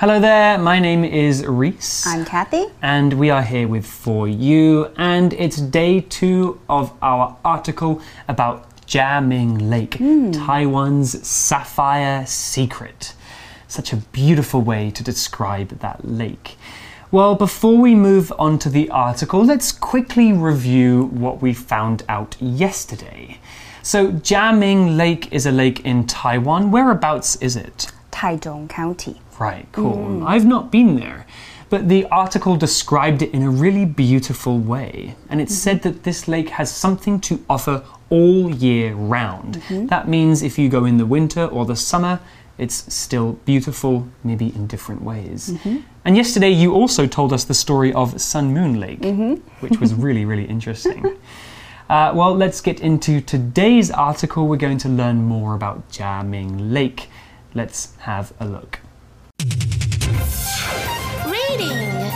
Hello there, my name is Reese. I'm Kathy. And we are here with For You, and it's day two of our article about Jiaming Lake, hmm. Taiwan's sapphire secret. Such a beautiful way to describe that lake. Well, before we move on to the article, let's quickly review what we found out yesterday. So, Jiaming Lake is a lake in Taiwan. Whereabouts is it? Taichung County. Right, cool. Mm-hmm. I've not been there. But the article described it in a really beautiful way. And it said mm-hmm. that this lake has something to offer all year round. Mm-hmm. That means if you go in the winter or the summer, it's still beautiful, maybe in different ways. And yesterday you also told us the story of Sun Moon Lake, which was really, really interesting. Uh, well, let's get into today's article. We're going to learn more about Jiaming Lake. Let's have a look. Reading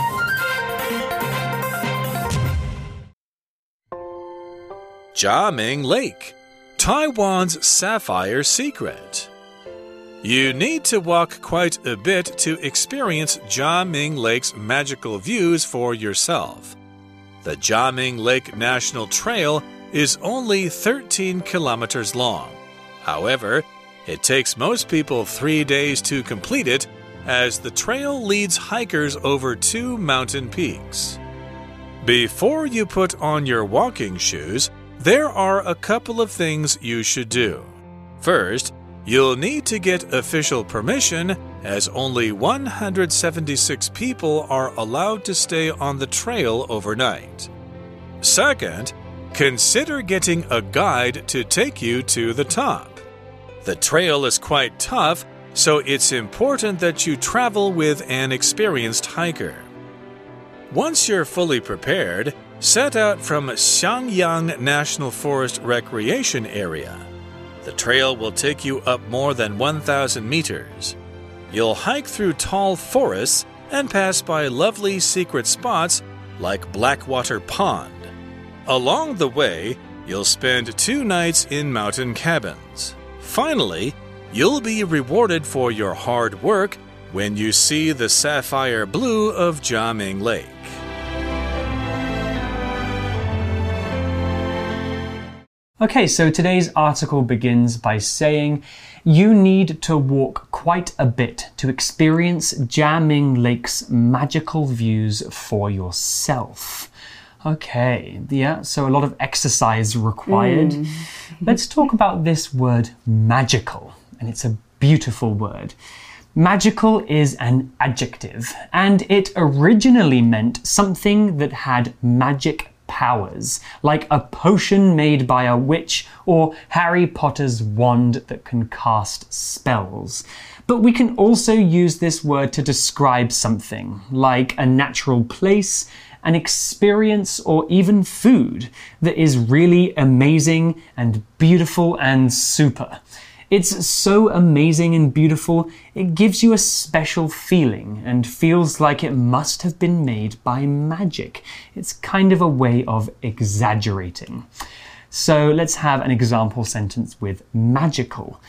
Jiaming Lake, Taiwan's sapphire secret. You need to walk quite a bit to experience Jiaming Lake's magical views for yourself. The Jiaming Lake National Trail is only 13 kilometers long. However, it takes most people three days to complete it, as the trail leads hikers over two mountain peaks. Before you put on your walking shoes, there are a couple of things you should do. First, you'll need to get official permission, as only 176 people are allowed to stay on the trail overnight. Second, consider getting a guide to take you to the top. The trail is quite tough, so it's important that you travel with an experienced hiker. Once you're fully prepared, set out from Xiangyang National Forest Recreation Area. The trail will take you up more than 1,000 meters. You'll hike through tall forests and pass by lovely secret spots like Blackwater Pond. Along the way, you'll spend two nights in mountain cabins. Finally, you'll be rewarded for your hard work when you see the sapphire blue of Jiaming Lake. Okay, so today's article begins by saying you need to walk quite a bit to experience Jiaming Lake's magical views for yourself. Okay, yeah, so a lot of exercise required. Mm. Let's talk about this word magical, and it's a beautiful word. Magical is an adjective, and it originally meant something that had magic powers, like a potion made by a witch or Harry Potter's wand that can cast spells. But we can also use this word to describe something, like a natural place, an experience, or even food that is really amazing and beautiful and super. It's so amazing and beautiful, it gives you a special feeling and feels like it must have been made by magic. It's kind of a way of exaggerating. So let's have an example sentence with magical.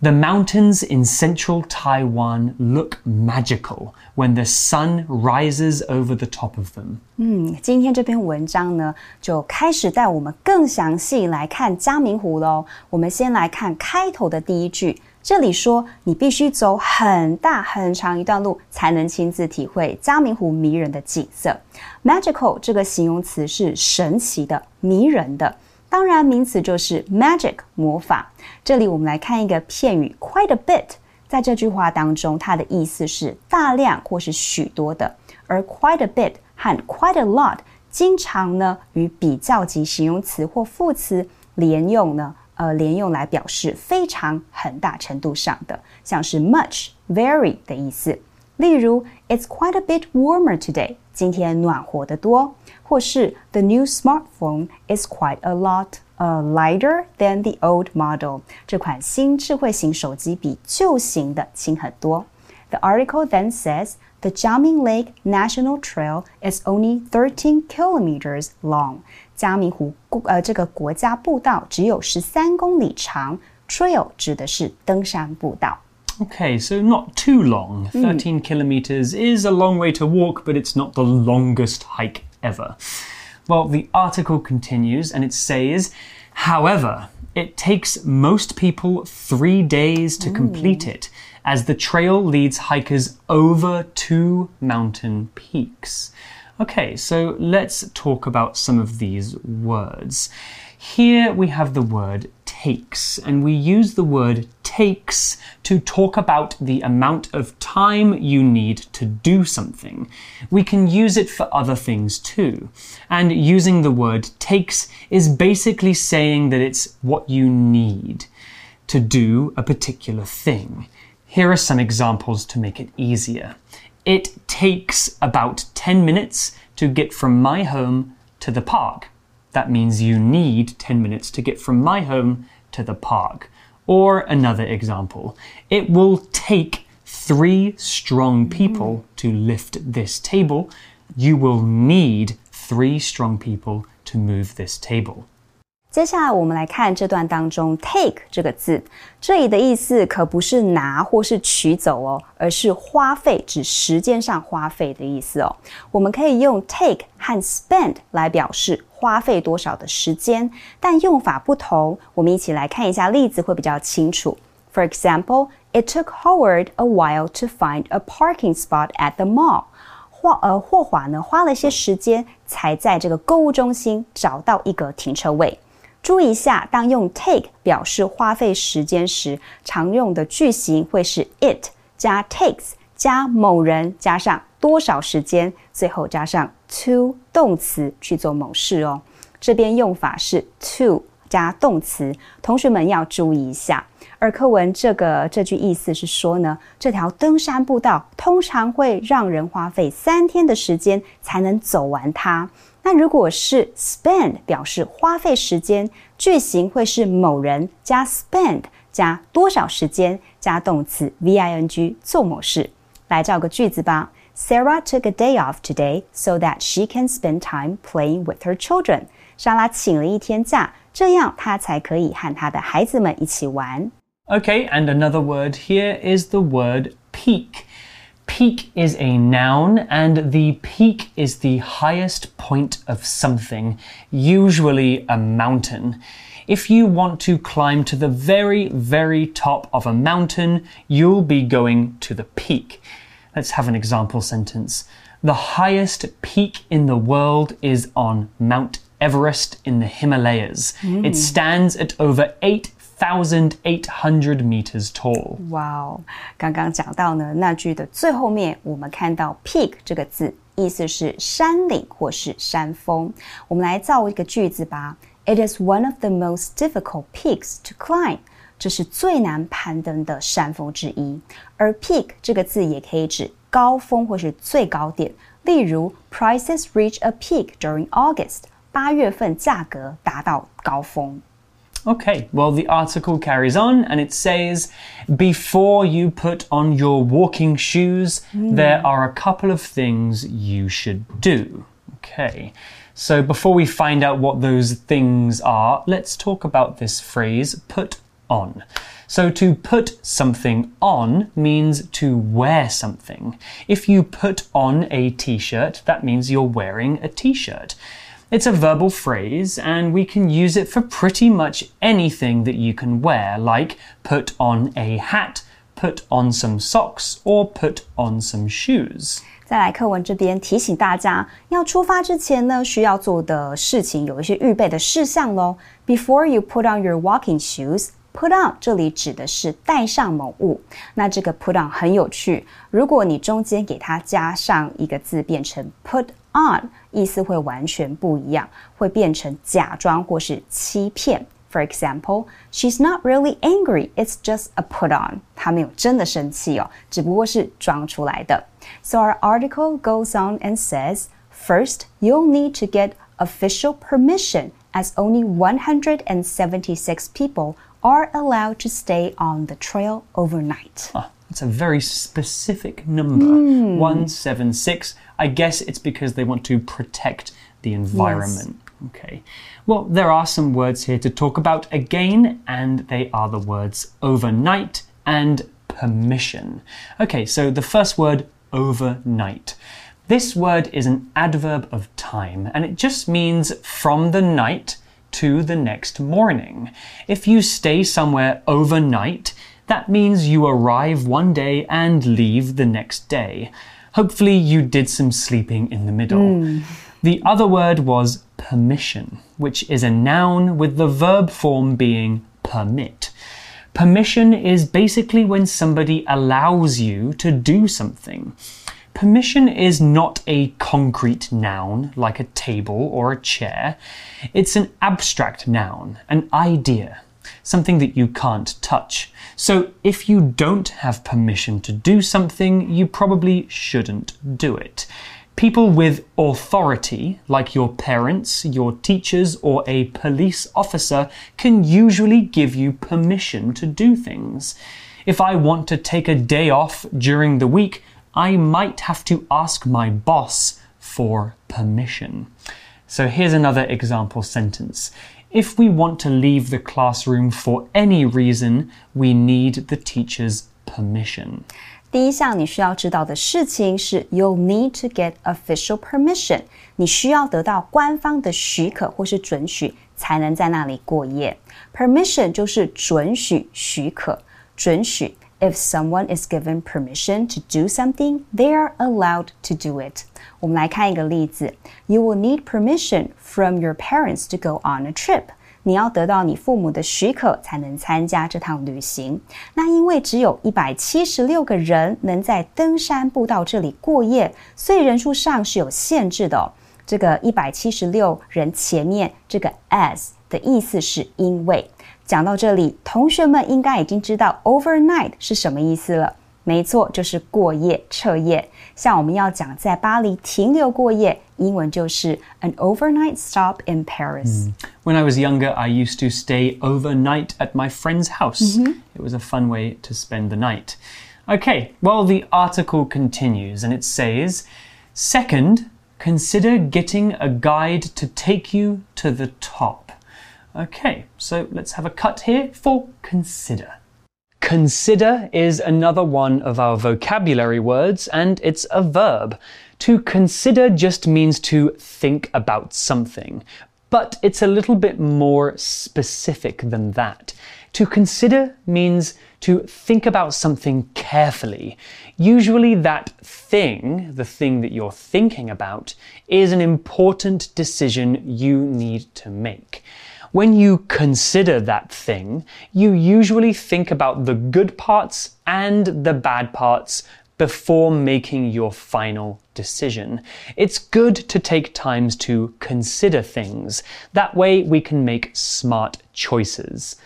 The mountains in central Taiwan look magical when the sun rises over the top of them. 嗯，今天这篇文章呢，就开始带我们更详细来看嘉明湖喽。我们先来看开头的第一句，这里说你必须走很大很长一段路，才能亲自体会嘉明湖迷人的景色。Magical 这个形容词是神奇的、迷人的。当然，名词就是 magic 魔法。这里我们来看一个片语 quite a bit，在这句话当中，它的意思是大量或是许多的，而 quite a bit 和 quite a lot 经常呢与比较级形容词或副词连用呢，呃，连用来表示非常、很大程度上的，像是 much、very 的意思。例如，It's quite a bit warmer today。今天暖和得多。或是 The new smartphone is quite a lot uh, lighter than the old model。这款新智慧型手机比旧型的轻很多。The article then says the Jiaming Lake National Trail is only 13 kilometers long。嘉明湖呃这个国家步道只有十三公里长。Trail 指的是登山步道。 Okay, so not too long. Hmm. 13 kilometers is a long way to walk, but it's not the longest hike ever. Well, the article continues and it says, however, it takes most people three days to hmm. complete it, as the trail leads hikers over two mountain peaks. Okay, so let's talk about some of these words. Here we have the word takes, and we use the word takes to talk about the amount of time you need to do something. We can use it for other things too. And using the word takes is basically saying that it's what you need to do a particular thing. Here are some examples to make it easier. It takes about 10 minutes to get from my home to the park. That means you need 10 minutes to get from my home to the park. Or another example, it will take three strong people to lift this table. You will need three strong people to move this table. 接下来我们来看这段当中 “take” 这个字，这里的意思可不是拿或是取走哦，而是花费，指时间上花费的意思哦。我们可以用 take 和 spend 来表示花费多少的时间，但用法不同。我们一起来看一下例子会比较清楚。For example, it took Howard a while to find a parking spot at the mall. 霍呃霍华呢花了些时间才在这个购物中心找到一个停车位。注意一下，当用 take 表示花费时间时，常用的句型会是 it 加 takes 加某人加上多少时间，最后加上 to 动词去做某事哦。这边用法是 to 加动词，同学们要注意一下。而课文这个这句意思是说呢，这条登山步道通常会让人花费三天的时间才能走完它。那如果是 spend 表示花费时间，句型会是某人加 spend 加多少时间加动词 v-i-n-g 做某事。来造个句子吧。Sarah took a day off today so that she can spend time playing with her children. 莎拉请了一天假，这样她才可以和她的孩子们一起玩。Okay, and another word here is the word peak. Peak is a noun, and the peak is the highest point of something, usually a mountain. If you want to climb to the very, very top of a mountain, you'll be going to the peak. Let's have an example sentence. The highest peak in the world is on Mount Everest in the Himalayas. It stands at over 8,800 meters tall. 哇哦，刚刚讲到呢，那句的最后面，我们看到 peak 这个字，意思是山岭或是山峰。我们来造一个句子吧。It is one of the most difficult peaks to climb. 这是最难攀登的山峰之一。而 peak 这个字也可以指高峰或是最高点。例如，prices reach a peak during August. 八月份价格达到高峰。 Okay, well, the article carries on and it says Before you put on your walking shoes, there are a couple of things you should do. Okay, so before we find out what those things are, let's talk about this phrase put on. So, to put something on means to wear something. If you put on a t shirt, that means you're wearing a t shirt. It's a verbal phrase, and we can use it for pretty much anything that you can wear, like put on a hat, put on some socks, or put on some shoes. 再来，课文这边提醒大家，要出发之前呢，需要做的事情有一些预备的事项喽。Before you put on your walking shoes, put on 这里指的是带上某物。那这个 put on 很有趣，如果你中间给它加上一个字，变成 put on，意思会完全不一样，会变成假装或是欺骗。For example, she's not really angry. It's just a put on. 她没有真的生气哦，只不过是装出来的。So our article goes on and says, first, you'll need to get official permission as only 176 people are allowed to stay on the trail overnight. Ah, that's a very specific number 176. I guess it's because they want to protect the environment. Okay. Well, there are some words here to talk about again, and they are the words overnight and permission. Okay, so the first word, overnight. This word is an adverb of time and it just means from the night to the next morning. If you stay somewhere overnight, that means you arrive one day and leave the next day. Hopefully, you did some sleeping in the middle. Mm. The other word was permission, which is a noun with the verb form being permit. Permission is basically when somebody allows you to do something. Permission is not a concrete noun like a table or a chair. It's an abstract noun, an idea, something that you can't touch. So if you don't have permission to do something, you probably shouldn't do it. People with authority, like your parents, your teachers, or a police officer, can usually give you permission to do things. If I want to take a day off during the week, I might have to ask my boss for permission. So here's another example sentence. If we want to leave the classroom for any reason, we need the teacher's permission. 第一项你需要知道的事情是，you'll need to get official permission。你需要得到官方的许可或是准许，才能在那里过夜。Permission 就是准许、许可、准许。 if someone is given permission to do something, they are allowed to do it. 我们来看一个例子：You will need permission from your parents to go on a trip. 你要得到你父母的许可才能参加这趟旅行。那因为只有一百七十六个人能在登山步道这里过夜，所以人数上是有限制的、哦。这个一百七十六人前面这个 as 的意思是因为。 讲到这里，同学们应该已经知道 overnight 是什么意思了。没错，就是过夜、彻夜。像我们要讲在巴黎停留过夜，英文就是 an overnight stop in Paris. When I was younger, I used to stay overnight at my friend's house. It was a fun way to spend the night. Okay, well, the article continues and it says, Second, consider getting a guide to take you to the top. Okay, so let's have a cut here for consider. Consider is another one of our vocabulary words, and it's a verb. To consider just means to think about something, but it's a little bit more specific than that. To consider means to think about something carefully. Usually, that thing, the thing that you're thinking about, is an important decision you need to make. When you consider that thing, you usually think about the good parts and the bad parts before making your final decision. It's good to take times to consider things. That way we can make smart choices.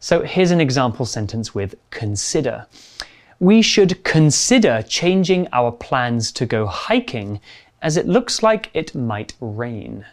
So here's an example sentence with consider. We should consider changing our plans to go hiking as it looks like it might rain.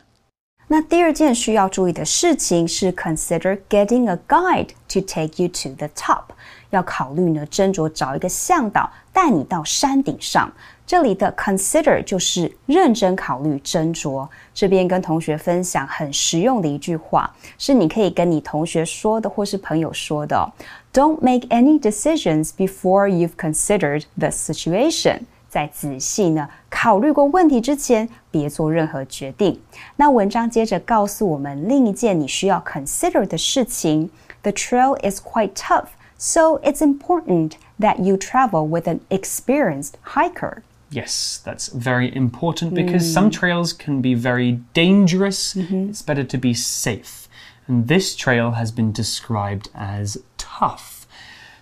那第二件需要注意的事情是 consider getting a guide to take you to the top。要考虑呢，斟酌找一个向导带你到山顶上。这里的 consider 就是认真考虑、斟酌。这边跟同学分享很实用的一句话，是你可以跟你同学说的，或是朋友说的。Don't make any decisions before you've considered the situation. 在仔细呢考虑过问题之前，别做任何决定。那文章接着告诉我们另一件你需要 consider 的事情：The trail is quite tough, so it's important that you travel with an experienced hiker. Yes, that's very important because mm. some trails can be very dangerous. Mm -hmm. It's better to be safe. And this trail has been described as tough.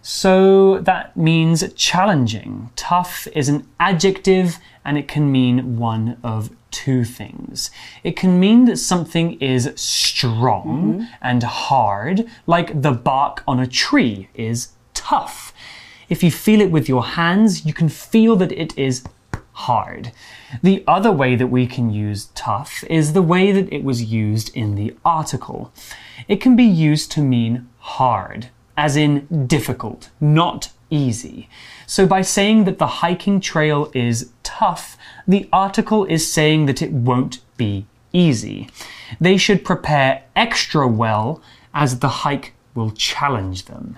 So that means challenging. Tough is an adjective and it can mean one of two things. It can mean that something is strong mm -hmm. and hard, like the bark on a tree is tough. If you feel it with your hands, you can feel that it is hard. The other way that we can use tough is the way that it was used in the article. It can be used to mean hard as in difficult, not easy. So by saying that the hiking trail is tough, the article is saying that it won't be easy. They should prepare extra well as the hike will challenge them.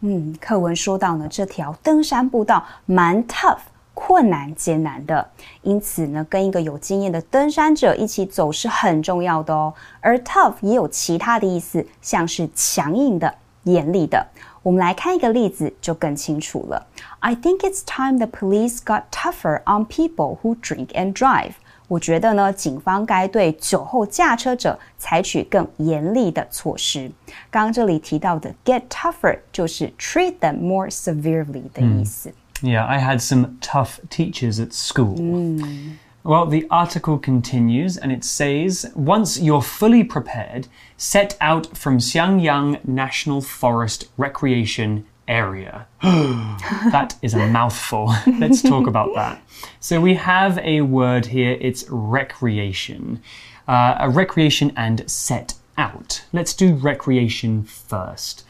嗯，课文说到呢，这条登山步道蛮 tough。困难艰难的，因此呢，跟一个有经验的登山者一起走是很重要的哦。而 tough 也有其他的意思，像是强硬的、 严厉的。我们来看一个例子，就更清楚了。I think it's time the police got tougher on people who drink and drive。我觉得呢，警方该对酒后驾车者采取更严厉的措施。刚刚这里提到的 get tougher 就是 treat them more severely 的意思。Yeah, I had some tough teachers at school. Mm. Well, the article continues and it says Once you're fully prepared, set out from Xiangyang National Forest Recreation Area. that is a mouthful. Let's talk about that. So, we have a word here it's recreation. Uh, a recreation and set out. Let's do recreation first.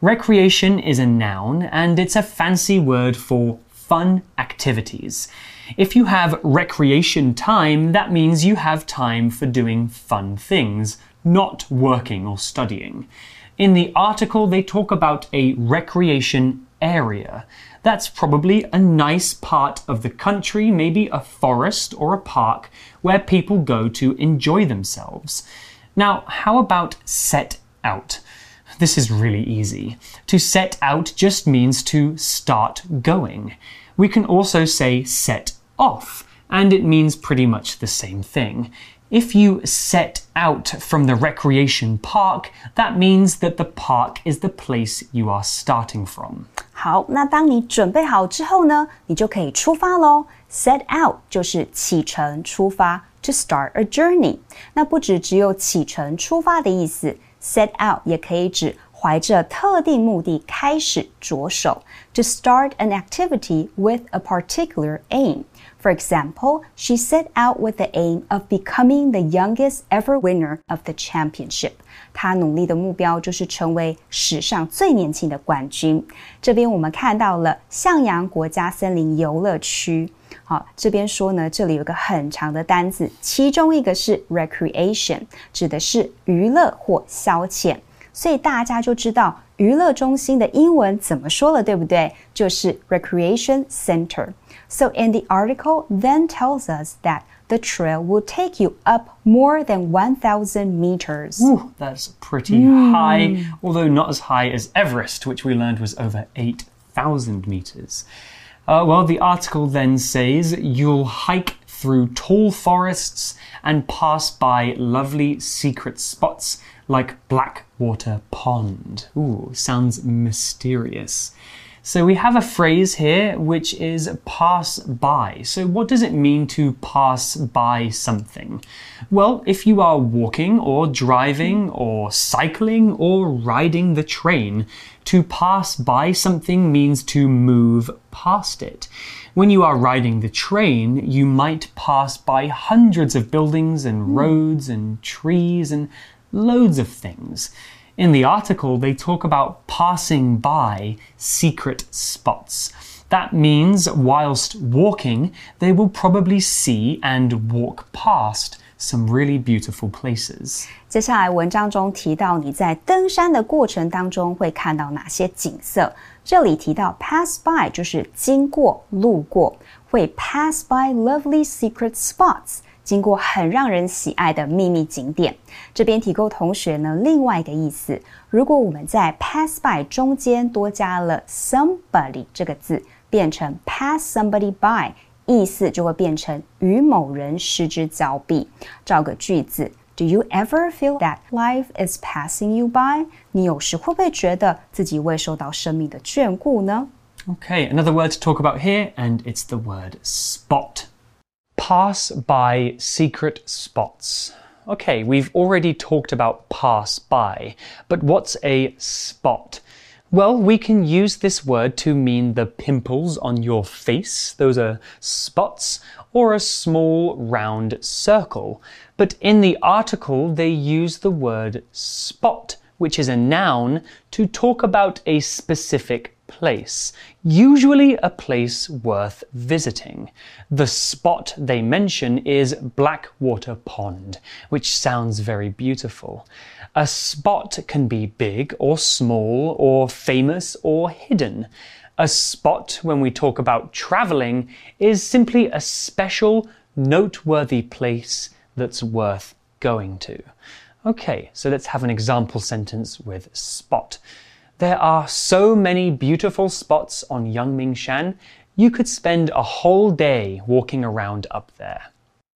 Recreation is a noun and it's a fancy word for fun activities. If you have recreation time, that means you have time for doing fun things, not working or studying. In the article, they talk about a recreation area. That's probably a nice part of the country, maybe a forest or a park, where people go to enjoy themselves. Now, how about set out? This is really easy. To set out just means to start going. We can also say set off, and it means pretty much the same thing. If you set out from the recreation park, that means that the park is the place you are starting from. 好，那当你准备好之后呢，你就可以出发喽。Set out 就是启程、出发，to start a journey。那不只只有启程、出发的意思，set out 也可以指怀着特定目的开始着手，to start an activity with a particular aim. For example, she set out with the aim of becoming the youngest ever winner of the championship. 她努力的目标就是成为史上最年轻的冠军。这边我们看到了向阳国家森林游乐区。好，这边说呢，这里有个很长的单字，其中一个是 recreation，指的是娱乐或消遣。所以大家就知道娱乐中心的英文怎么说了，对不对？就是 recreation center。 So in the article then tells us that the trail will take you up more than 1,000 meters. Ooh, that's pretty mm. high, although not as high as Everest, which we learned was over 8,000 meters. Uh, well, the article then says you'll hike through tall forests and pass by lovely secret spots like Blackwater Pond. Ooh, sounds mysterious. So we have a phrase here which is pass by. So what does it mean to pass by something? Well, if you are walking or driving or cycling or riding the train, to pass by something means to move past it. When you are riding the train, you might pass by hundreds of buildings and roads and trees and loads of things. In the article, they talk about passing by secret spots. That means, whilst walking, they will probably see and walk past some really beautiful places. 接下来文章中提到你在登山的过程当中会看到哪些景色。这里提到 pass by 就是经过、路过，会 pass by lovely secret spots。 经过很让人喜爱的秘密景点，这边提供同学呢另外一个意思。如果我们在 pass by 中间多加了 somebody 这个字，变成 pass somebody by，意思就会变成与某人失之交臂。造个句子：Do you ever feel that life is passing you by？你有时会不会觉得自己未受到生命的眷顾呢？Okay, another word to talk about here, and it's the word spot pass by secret spots. Okay, we've already talked about pass by, but what's a spot? Well, we can use this word to mean the pimples on your face, those are spots, or a small round circle. But in the article, they use the word spot, which is a noun, to talk about a specific place, usually a place worth visiting. The spot they mention is Blackwater Pond, which sounds very beautiful. A spot can be big or small, or famous or hidden. A spot, when we talk about traveling, is simply a special, noteworthy place that's worth going to. Okay, so let's have an example sentence with spot. There are so many beautiful spots on Yangming Shan, you could spend a whole day walking around up there.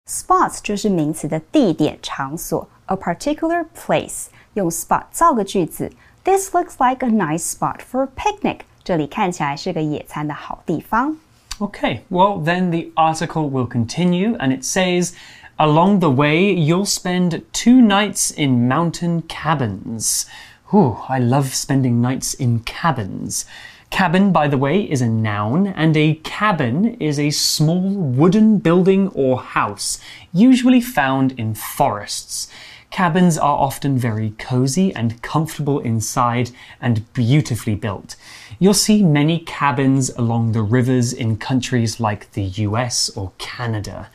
Spots 就是名词的地点、场所，a particular place。用 spot 造个句子，This looks like a nice spot for a picnic。这里看起来是个野餐的好地方。Okay, well, then the article will continue and it says, Along the way, you'll spend two nights in mountain cabins. Ooh, I love spending nights in cabins. Cabin, by the way, is a noun, and a cabin is a small wooden building or house, usually found in forests. Cabins are often very cozy and comfortable inside and beautifully built. You'll see many cabins along the rivers in countries like the US or Canada.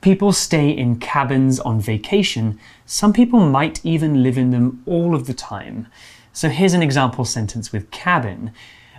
People stay in cabins on vacation. Some people might even live in them all of the time. So here's an example sentence with cabin.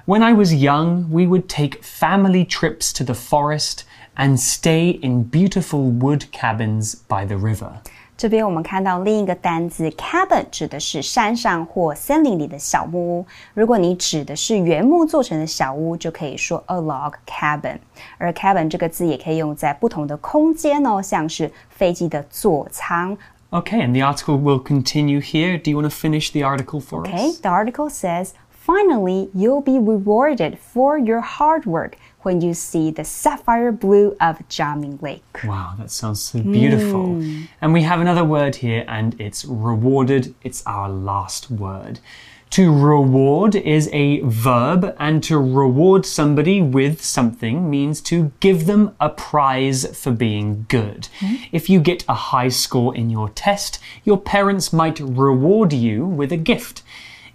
When I was young, we would take family trips to the forest and stay in beautiful wood cabins by the river. 这边我们看到另一个单字 cabin 指的是山上或森林里的小木屋。如果你指的是原木做成的小屋，就可以说 a log cabin。而 cabin 这个字也可以用在不同的空间哦，像是飞机的座舱。Okay, and the article will continue here. Do you want to finish the article for us? Okay, the article says, finally, you'll be rewarded for your hard work when you see the sapphire blue of Jiaming Lake. Wow, that sounds so beautiful. Mm. And we have another word here, and it's rewarded. It's our last word. To reward is a verb, and to reward somebody with something means to give them a prize for being good. Mm. If you get a high score in your test, your parents might reward you with a gift.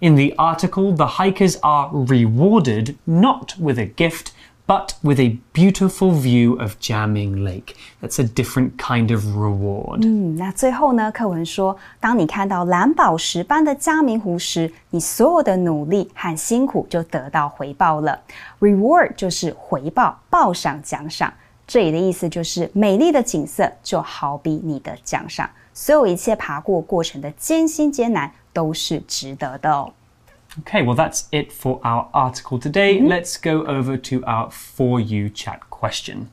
In the article, the hikers are rewarded not with a gift, but with a beautiful view of Jiaming Lake. That's a different kind of reward. 嗯，那最后呢？课文说，当你看到蓝宝石般的嘉明湖时，你所有的努力和辛苦就得到回报了。Reward 就是回报、报赏、奖赏。这里的意思就是，美丽的景色就好比你的奖赏，所有一切爬过过程的艰辛艰难都是值得的。Okay, well, that's it for our article today. Mm -hmm. Let's go over to our For You chat question.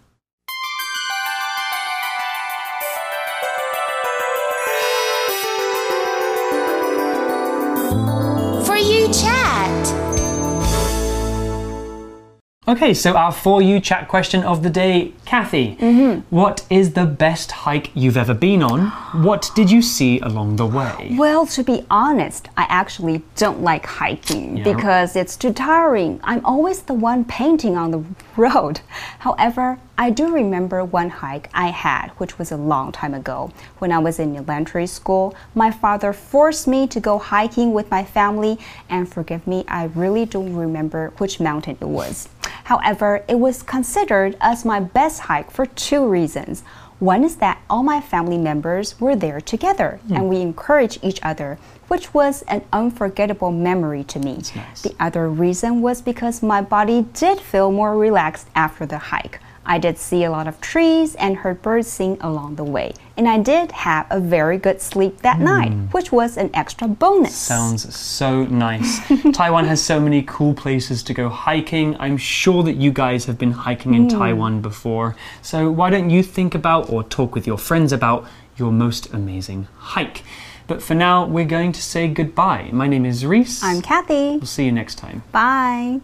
Okay, so our For You chat question of the day, Kathy. Mm -hmm. What is the best hike you've ever been on? What did you see along the way? Well, to be honest, I actually don't like hiking yeah. because it's too tiring. I'm always the one painting on the road. However, I do remember one hike I had, which was a long time ago. When I was in elementary school, my father forced me to go hiking with my family, and forgive me, I really don't remember which mountain it was. However, it was considered as my best hike for two reasons. One is that all my family members were there together mm. and we encouraged each other, which was an unforgettable memory to me. Nice. The other reason was because my body did feel more relaxed after the hike. I did see a lot of trees and heard birds sing along the way. And I did have a very good sleep that mm. night, which was an extra bonus. Sounds so nice. Taiwan has so many cool places to go hiking. I'm sure that you guys have been hiking in mm. Taiwan before. So why don't you think about or talk with your friends about your most amazing hike? But for now, we're going to say goodbye. My name is Reese. I'm Kathy. We'll see you next time. Bye.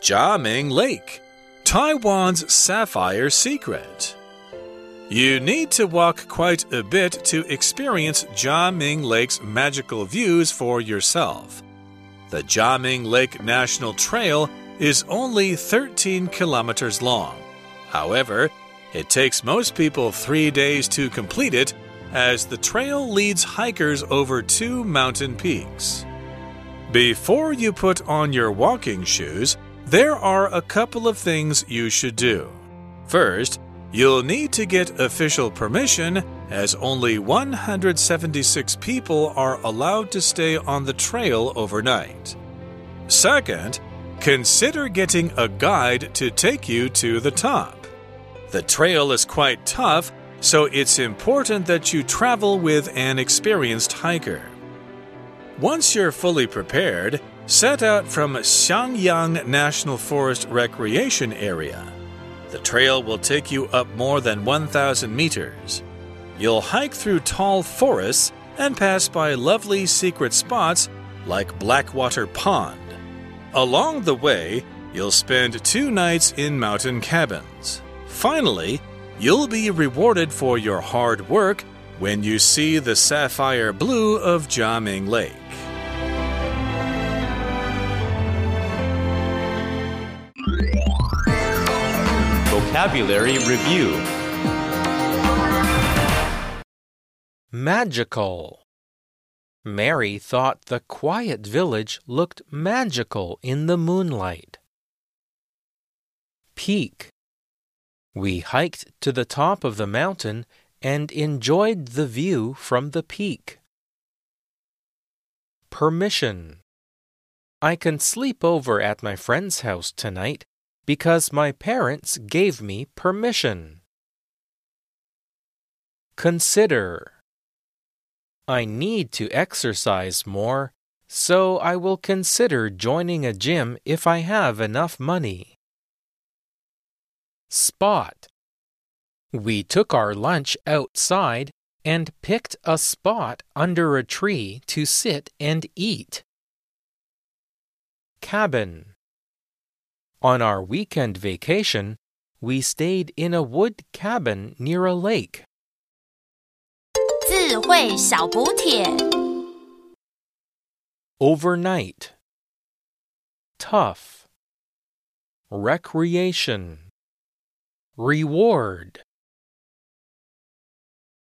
Jiaming Lake, Taiwan's sapphire secret. You need to walk quite a bit to experience Jiaming Lake's magical views for yourself. The Jiaming Lake National Trail is only 13 kilometers long. However, it takes most people three days to complete it, as the trail leads hikers over two mountain peaks. Before you put on your walking shoes, there are a couple of things you should do. First, you'll need to get official permission, as only 176 people are allowed to stay on the trail overnight. Second, consider getting a guide to take you to the top. The trail is quite tough, so it's important that you travel with an experienced hiker. Once you're fully prepared, set out from Xiangyang National Forest Recreation Area. The trail will take you up more than 1,000 meters. You'll hike through tall forests and pass by lovely secret spots like Blackwater Pond. Along the way, you'll spend two nights in mountain cabins. Finally, you'll be rewarded for your hard work when you see the sapphire blue of Jiaming Lake. Vocabulary Review Magical. Mary thought the quiet village looked magical in the moonlight. Peak. We hiked to the top of the mountain and enjoyed the view from the peak. Permission. I can sleep over at my friend's house tonight because my parents gave me permission. Consider. I need to exercise more, so I will consider joining a gym if I have enough money. Spot. We took our lunch outside and picked a spot under a tree to sit and eat. Cabin. On our weekend vacation, we stayed in a wood cabin near a lake. 智慧小补帖。 Overnight. Tough. Recreation. Reward.